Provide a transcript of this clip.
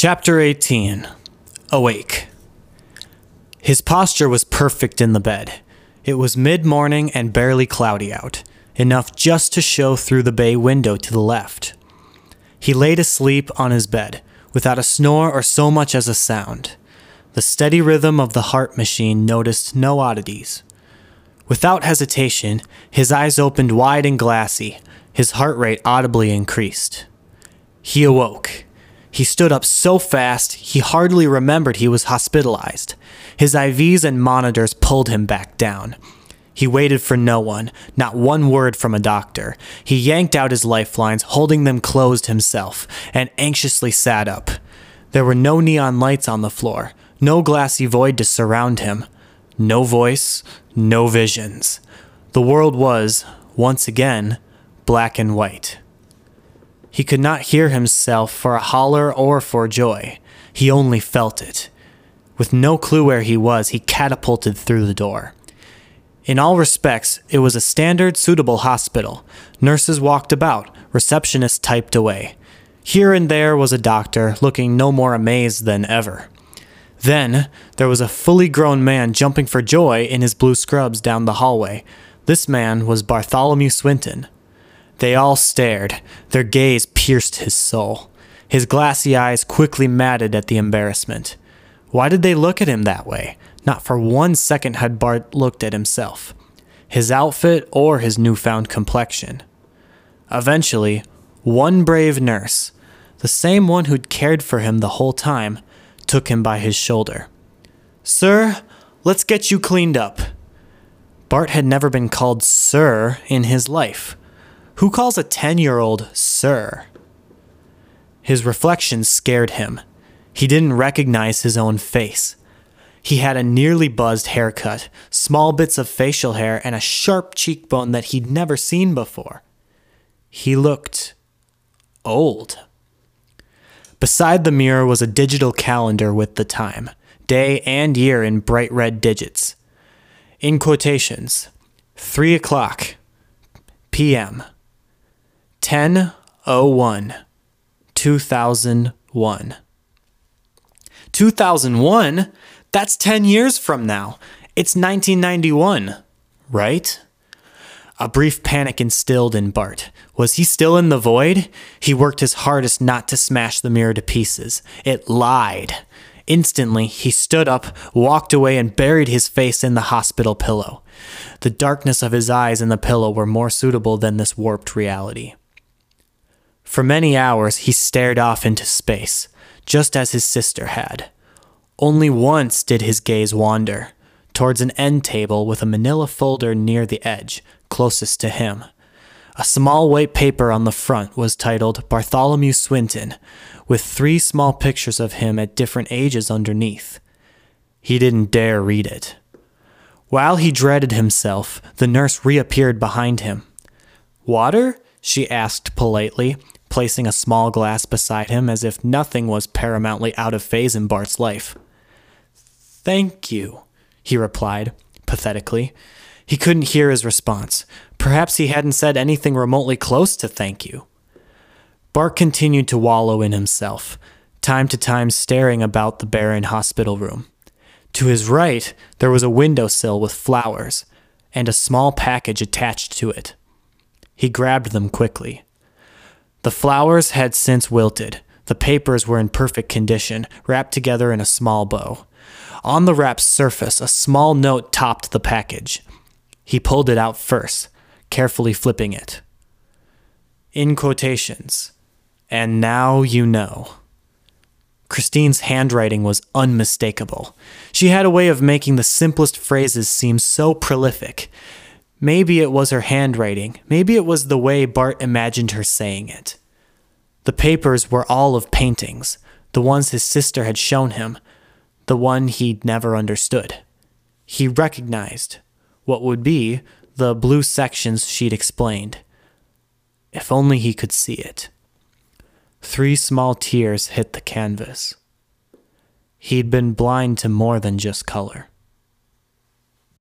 Chapter 18 Awake. His posture was perfect in the bed. It was mid morning and barely cloudy out, enough just to show through the bay window to the left. He laid asleep on his bed, without a snore or so much as a sound. The steady rhythm of the heart machine noticed no oddities. Without hesitation, his eyes opened wide and glassy, his heart rate audibly increased. He awoke. He stood up so fast he hardly remembered he was hospitalized. His IVs and monitors pulled him back down. He waited for no one, not one word from a doctor. He yanked out his lifelines, holding them closed himself, and anxiously sat up. There were no neon lights on the floor, no glassy void to surround him, no voice, no visions. The world was, once again, black and white. He could not hear himself for a holler or for joy. He only felt it. With no clue where he was, he catapulted through the door. In all respects, it was a standard, suitable hospital. Nurses walked about, receptionists typed away. Here and there was a doctor, looking no more amazed than ever. Then, there was a fully grown man jumping for joy in his blue scrubs down the hallway. This man was Bartholomew Swinton. They all stared. Their gaze pierced his soul. His glassy eyes quickly matted at the embarrassment. Why did they look at him that way? Not for one second had Bart looked at himself, his outfit, or his newfound complexion. Eventually, one brave nurse, the same one who'd cared for him the whole time, took him by his shoulder. Sir, let's get you cleaned up. Bart had never been called Sir in his life. Who calls a 10 year old Sir? His reflection scared him. He didn't recognize his own face. He had a nearly buzzed haircut, small bits of facial hair, and a sharp cheekbone that he'd never seen before. He looked old. Beside the mirror was a digital calendar with the time, day and year in bright red digits. In quotations, 3 o'clock p.m. 1001 2001 2001 that's 10 years from now it's 1991 right a brief panic instilled in Bart. Was he still in the void? He worked his hardest not to smash the mirror to pieces. It lied. Instantly, he stood up, walked away, and buried his face in the hospital pillow. The darkness of his eyes and the pillow were more suitable than this warped reality. For many hours he stared off into space, just as his sister had. Only once did his gaze wander, towards an end table with a manila folder near the edge, closest to him. A small white paper on the front was titled Bartholomew Swinton, with three small pictures of him at different ages underneath. He didn't dare read it. While he dreaded himself, the nurse reappeared behind him. Water? she asked politely, placing a small glass beside him as if nothing was paramountly out of phase in Bart's life. Thank you, he replied, pathetically. He couldn't hear his response. Perhaps he hadn't said anything remotely close to thank you. Bart continued to wallow in himself, time to time staring about the barren hospital room. To his right, there was a windowsill with flowers, and a small package attached to it. He grabbed them quickly. The flowers had since wilted. The papers were in perfect condition, wrapped together in a small bow. On the wrap's surface, a small note topped the package. He pulled it out first, carefully flipping it. In quotations, and now you know. Christine's handwriting was unmistakable. She had a way of making the simplest phrases seem so prolific. Maybe it was her handwriting. Maybe it was the way Bart imagined her saying it. The papers were all of paintings, the ones his sister had shown him, the one he'd never understood. He recognized what would be the blue sections she'd explained. If only he could see it. Three small tears hit the canvas. He'd been blind to more than just color.